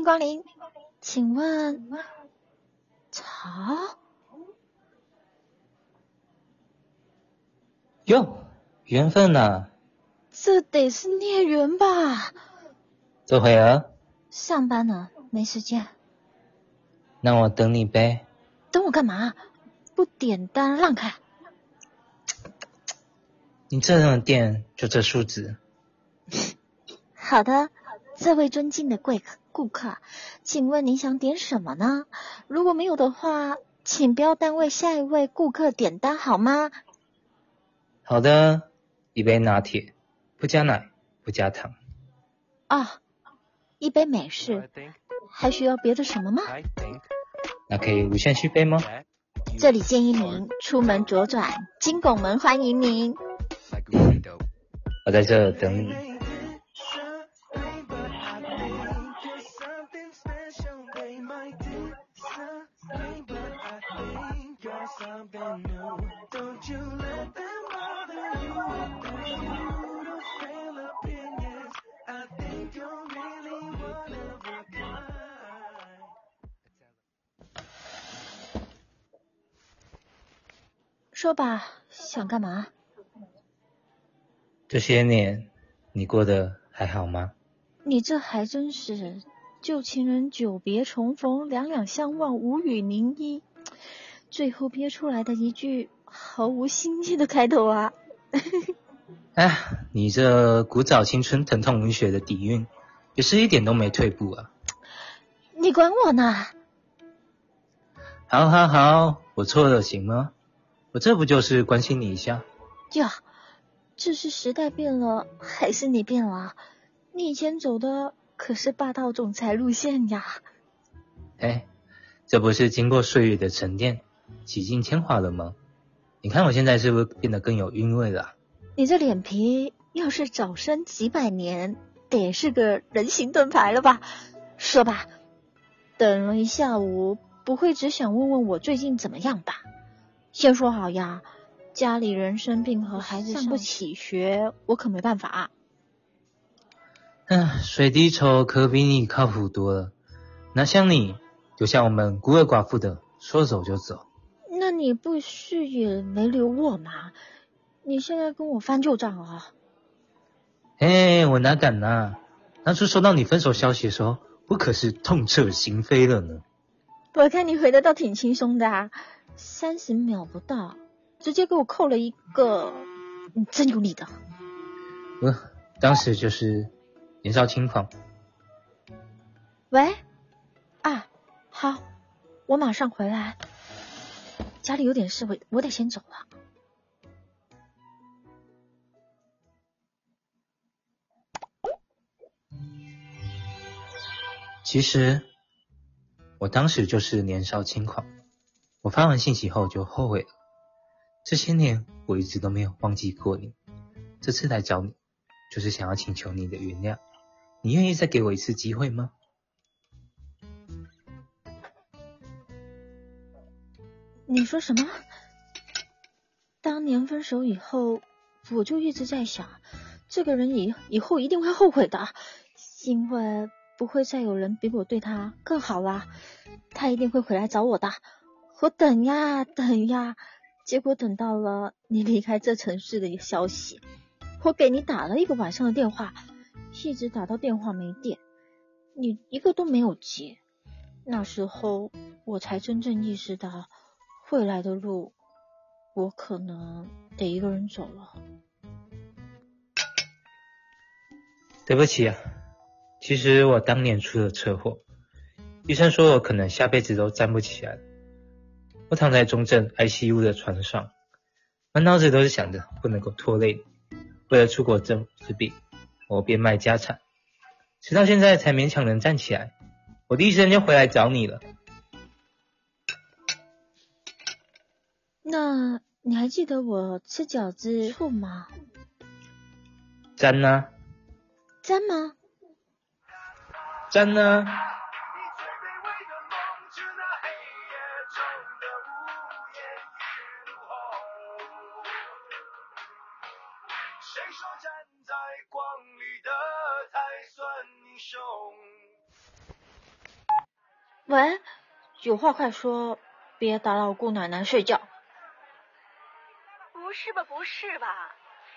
迎光临，请问曹？哟，缘分呐、这得是孽缘吧？这会儿，上班呢，没时间。那我等你呗。等我干嘛？不点单让开。你这种店就这素质，好的，这位尊敬的贵客顾客，请问您想点什么呢？如果没有的话，请不要耽误下一位顾客点单好吗？好的，一杯拿铁，不加奶，不加糖。啊，一杯美式，还需要别的什么吗？那可以无限续杯吗？这里建议您出门左转，金拱门欢迎您。我在这等你。说吧，想干嘛？这些年你过得还好吗？你这还真是旧情人久别重逢，两两相望无语凝噎，最后憋出来的一句毫无新意的开头啊！哎，你这古早青春疼痛文学的底蕴，也是一点都没退步啊！你管我呢？好好好，我错了行吗？我这不就是关心你一下？呀，这是时代变了，还是你变了？你以前走的可是霸道总裁路线呀！哎，这不是经过岁月的沉淀，洗尽铅华了吗？你看我现在是不是变得更有韵味了？你这脸皮要是早生几百年，得是个人形盾牌了吧？说吧，等了一下午，不会只想问问我最近怎么样吧？先说好呀，家里人生病和孩子上不起学，我可没办法。啊嗯，水滴筹可比你靠谱多了。哪像你，就像我们孤儿寡妇的，说走就走。那你不是也没留我吗？你现在跟我翻旧账啊？哎，我哪敢呐、当初收到你分手消息的时候，我可是痛彻心扉了呢。我看你回的倒挺轻松的啊，三十秒不到，直接给我扣了一个，你真有理的。呃，当时就是年少轻狂。喂，啊，好，我马上回来。家里有点事，我我得先走了。其实我当时就是年少轻狂，我发完信息后就后悔了。这些年我一直都没有忘记过你，这次来找你，就是想要请求你的原谅。你愿意再给我一次机会吗？你说什么？当年分手以后，我就一直在想，这个人以以后一定会后悔的，因为不会再有人比我对他更好啦。他一定会回来找我的。我等呀等呀，结果等到了你离开这城市的一消息。我给你打了一个晚上的电话，一直打到电话没电，你一个都没有接。那时候我才真正意识到。未来的路，我可能得一个人走了。对不起啊，其实我当年出了车祸，医生说我可能下辈子都站不起来。我躺在中正 ICU 的床上，满脑子都是想着不能够拖累你。为了出国治治病，我变卖家产，直到现在才勉强能站起来。我第一时间就回来找你了。那你还记得我吃饺子醋吗？沾呢、沾吗？沾呢？喂，有话快说，别打扰姑奶奶睡觉。不是吧？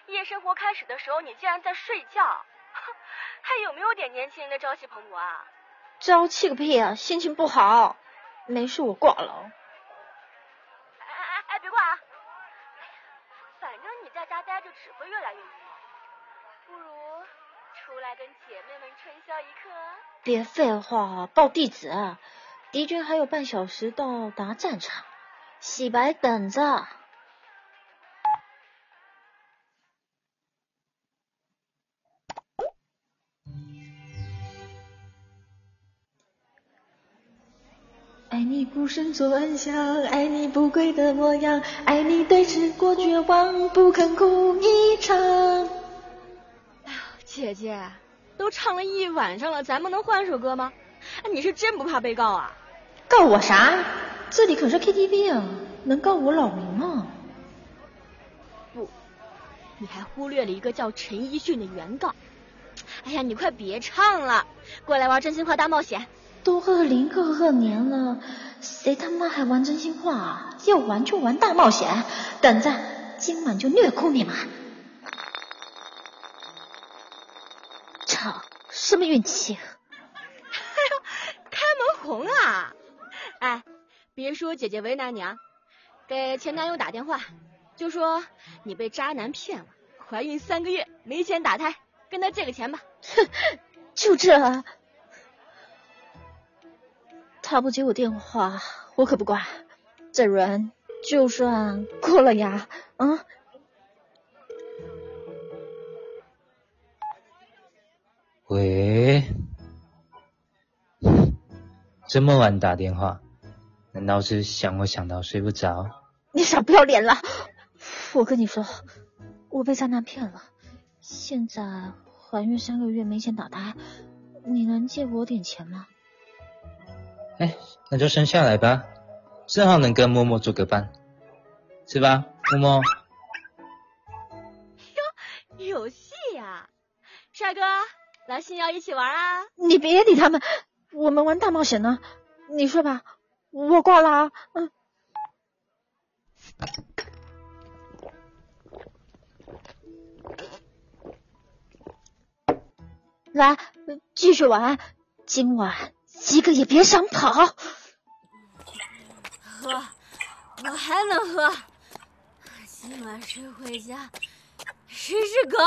夜生活开始的时候，你竟然在睡觉，还有没有点年轻人的朝气蓬勃啊？朝气个屁啊！心情不好，没事我挂了。哎哎哎，别挂啊！反正你在家待着只会越来越 emo，不如出来跟姐妹们春宵一刻。别废话，报地址，敌军还有半小时到达战场，洗白等着。孤身走暗巷，爱你不跪的模样，爱你对峙过绝望，不肯哭一场。哎呦，姐姐，都唱了一晚上了，咱们能换首歌吗？哎，你是真不怕被告啊？告我啥？这里可是 KTV 啊，能告我扰民吗？不，你还忽略了一个叫陈奕迅的原告。哎呀，你快别唱了，过来玩真心话大冒险。都二零二二年了，谁他妈还玩真心话啊？要玩就玩大冒险，等着，今晚就虐哭你们！操，什么运气？哎呦，开门红啊！哎，别说姐姐为难你啊，给前男友打电话，就说你被渣男骗了，怀孕三个月没钱打胎，跟他借个钱吧。哼，就这。他不接我电话，我可不管。这人就算过了呀，啊？喂？这么晚打电话，难道是想我想到睡不着？你少不要脸了！我跟你说，我被渣男骗了，现在怀孕三个月没钱打胎，你能借我点钱吗？哎，那就生下来吧，正好能跟默默做个伴，是吧，默默？哟，有戏呀！帅哥，来星耀一起玩啊！你别理他们，我们玩大冒险呢。你说吧，我挂了啊。嗯。来，继续玩，今晚。一个也别想跑！喝，我还能喝。今晚睡回家，谁是狗。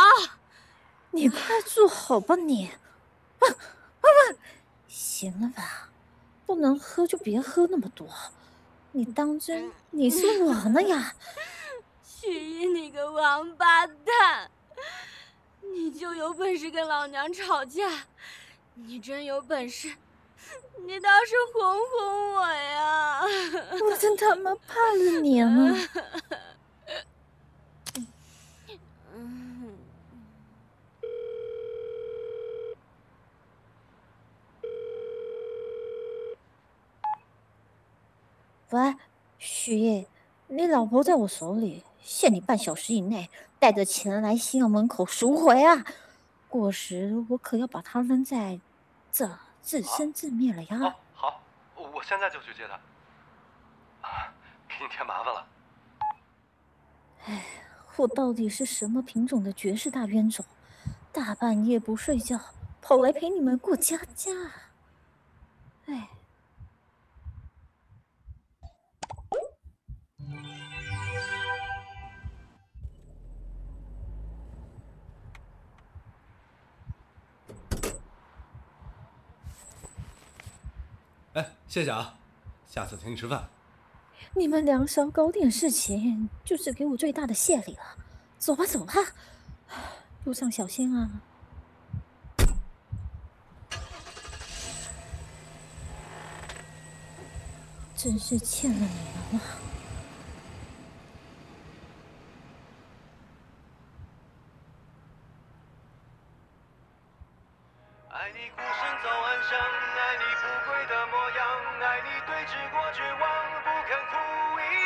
你快住好吧你！啊啊啊！行了吧，不能喝就别喝那么多。你当真你是我呢呀？徐一，你个王八蛋！你就有本事跟老娘吵架？你真有本事！你倒是哄哄我呀！我真他妈怕了你了！喂，许烨，你老婆在我手里，限你半小时以内带着钱来新阳门口赎回啊！过时我可要把她扔在这。自生自灭了呀！好，我现在就去接他。啊，给你添麻烦了。哎，我到底是什么品种的绝世大冤种？大半夜不睡觉，跑来陪你们过家家。哎。哎，谢谢啊，下次请你吃饭。你们两少搞点事情，就是给我最大的谢礼了。走吧，走吧，路上小心啊！真是欠了你们了。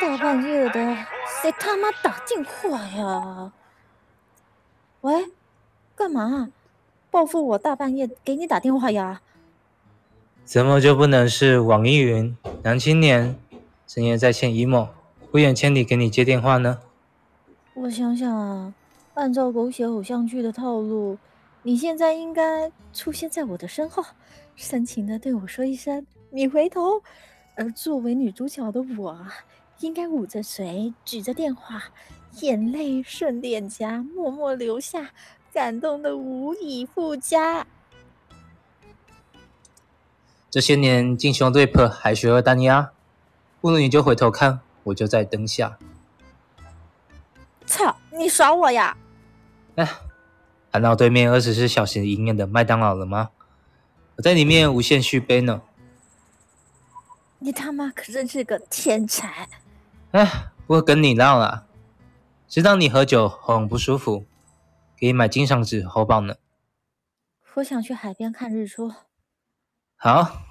大半夜的，谁他妈打电话呀？喂，干嘛？报复我大半夜给你打电话呀？怎么就不能是网易云男青年深夜在线 emo 不远千里给你接电话呢？我想想啊，按照狗血偶像剧的套路，你现在应该出现在我的身后，深情的对我说一声“你回头”，而作为女主角的我，应该捂着嘴，举着电话，眼泪顺脸颊默默流下，感动的无以复加。这些年进修 rap 还学了单押，不如你就回头看，我就在灯下。操，你耍我呀！哎，看到对面二十四小时营业的麦当劳了吗？我在里面无限续杯呢。你他妈可真是个天才！哎，不跟你闹了，知道你喝酒喉咙不舒服，给你买金嗓子喉宝呢。我想去海边看日出。好。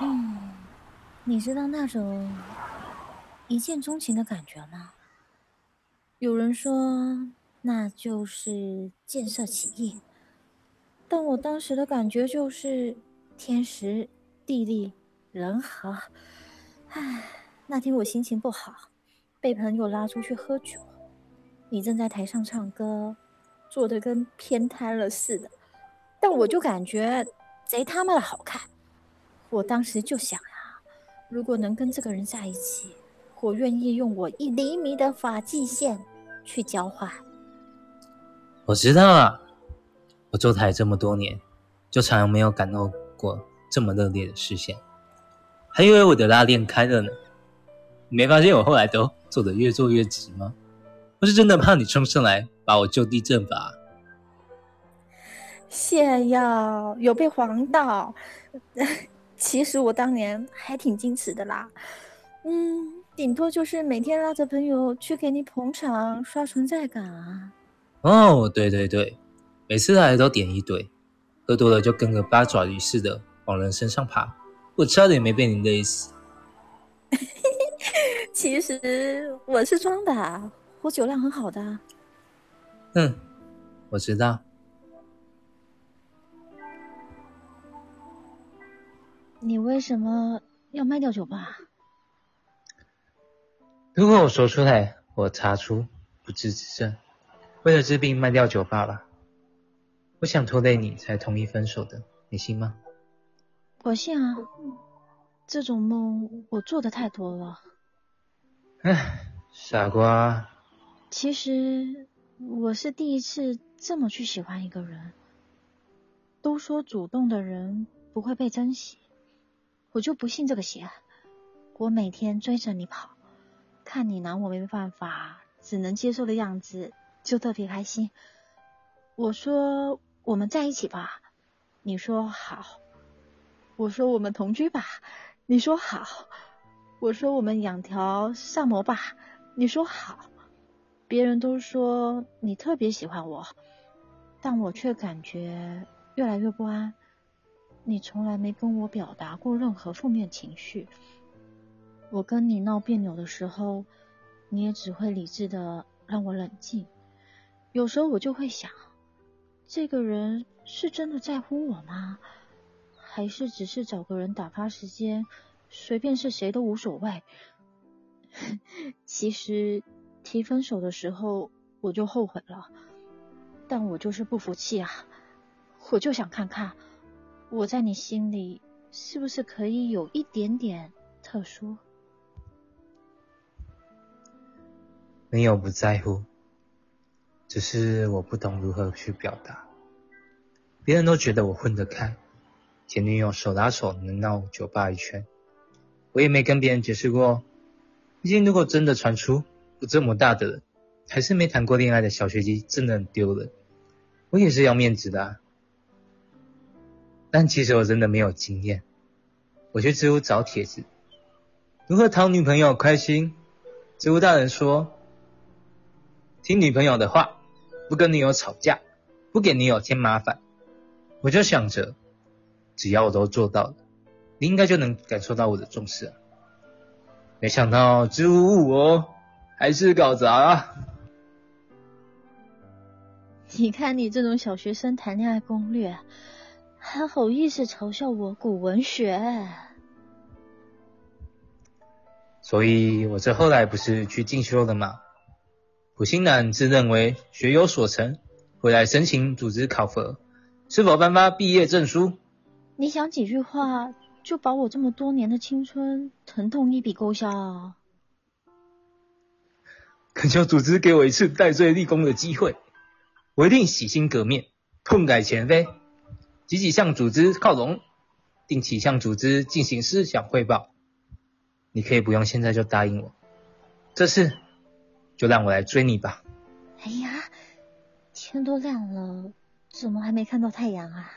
嗯，你知道那种一见钟情的感觉吗？有人说那就是见色起意，但我当时的感觉就是天时地利人和。唉，那天我心情不好，被朋友拉出去喝酒。你正在台上唱歌，做的跟偏瘫了似的，但我就感觉贼他妈的好看。我当时就想啊，如果能跟这个人在一起，我愿意用我一厘米的发际线去交换。我知道啊，我做台这么多年，就从来没有感到过这么热烈的视线，还以为我的拉链开了呢。你没发现我后来都做的越做越直吗？我是真的怕你冲上来把我就地正法。谢耀，有被黄到。其实我当年还挺矜持的啦，嗯，顶多就是每天拉着朋友去给你捧场刷存在感啊。哦，对对对，每次来都点一堆，喝多了就跟个八爪鱼似的往人身上爬，我差点没被你勒死。其实我是装的。我酒量很好的。嗯，我知道。你为什么要卖掉酒吧？如果我说出来，我查出不治之症，为了治病卖掉酒吧吧。我想拖累你才同意分手的，你信吗？我信啊，这种梦我做的太多了。唉，傻瓜。其实我是第一次这么去喜欢一个人。都说主动的人不会被珍惜，我就不信这个邪。我每天追着你跑，看你拿我没办法，只能接受的样子，就特别开心。我说我们在一起吧，你说好。我说我们同居吧，你说好。我说我们养条萨摩吧，你说好。别人都说你特别喜欢我，但我却感觉越来越不安。你从来没跟我表达过任何负面情绪。我跟你闹别扭的时候，你也只会理智的让我冷静。有时候我就会想，这个人是真的在乎我吗？还是只是找个人打发时间，随便是谁都无所谓？其实。提分手的时候，我就后悔了，但我就是不服气啊！我就想看看，我在你心里是不是可以有一点点特殊？没有不在乎，只是我不懂如何去表达。别人都觉得我混得开，前女友手拉手能闹酒吧一圈，我也没跟别人解释过。毕竟如果真的传出……我这么大的人，还是没谈过恋爱的小学鸡，真的很丢人。我也是要面子的，啊但其实我真的没有经验。我去知乎找帖子，如何讨女朋友开心？知乎大人说：听女朋友的话，不跟女友吵架，不给女友添麻烦。我就想着，只要我都做到了，你应该就能感受到我的重视啊。没想到支吾吾哦。还是搞砸了！你看你这种小学生谈恋爱攻略，还好意思嘲笑我古文学？所以我这后来不是去进修了吗？普星男自认为学有所成，回来申请组织考核，是否颁发毕业证书？你想几句话就把我这么多年的青春疼痛一笔勾销啊？恳求组织给我一次戴罪立功的机会，我一定洗心革面，痛改前非，积极向组织靠拢，定期向组织进行思想汇报。你可以不用现在就答应我，这次就让我来追你吧。哎呀，天都亮了，怎么还没看到太阳啊？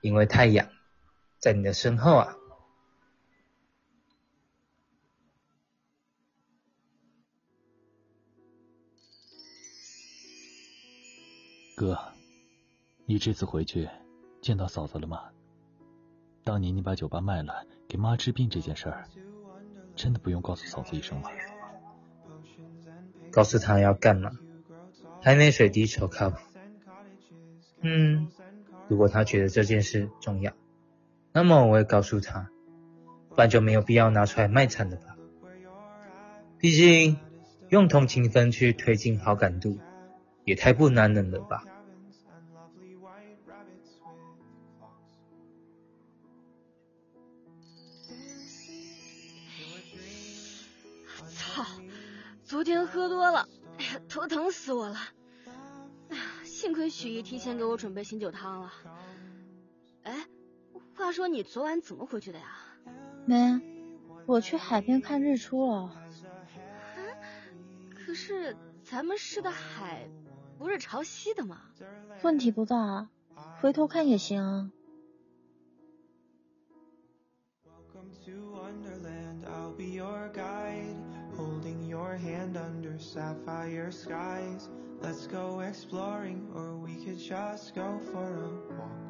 因为太阳在你的身后啊。哥，你这次回去见到嫂子了吗？当年你把酒吧卖了给妈治病这件事儿，真的不用告诉嫂子一声吗？告诉他要干嘛？海内水滴筹靠谱。嗯，如果他觉得这件事重要，那么我会告诉他，不然就没有必要拿出来卖惨了吧？毕竟用同情分去推进好感度。也太不男人了吧！昨天喝多了，哎呀，头疼死我了！哎呀，幸亏许姨提前给我准备醒酒汤了。哎，话说你昨晚怎么回去的呀？没，我去海边看日出了。可是咱们市的海……不是朝西的吗？问题不大，回头看也行。your hand under sapphire skies. Let's go exploring, or we could just go for a walk.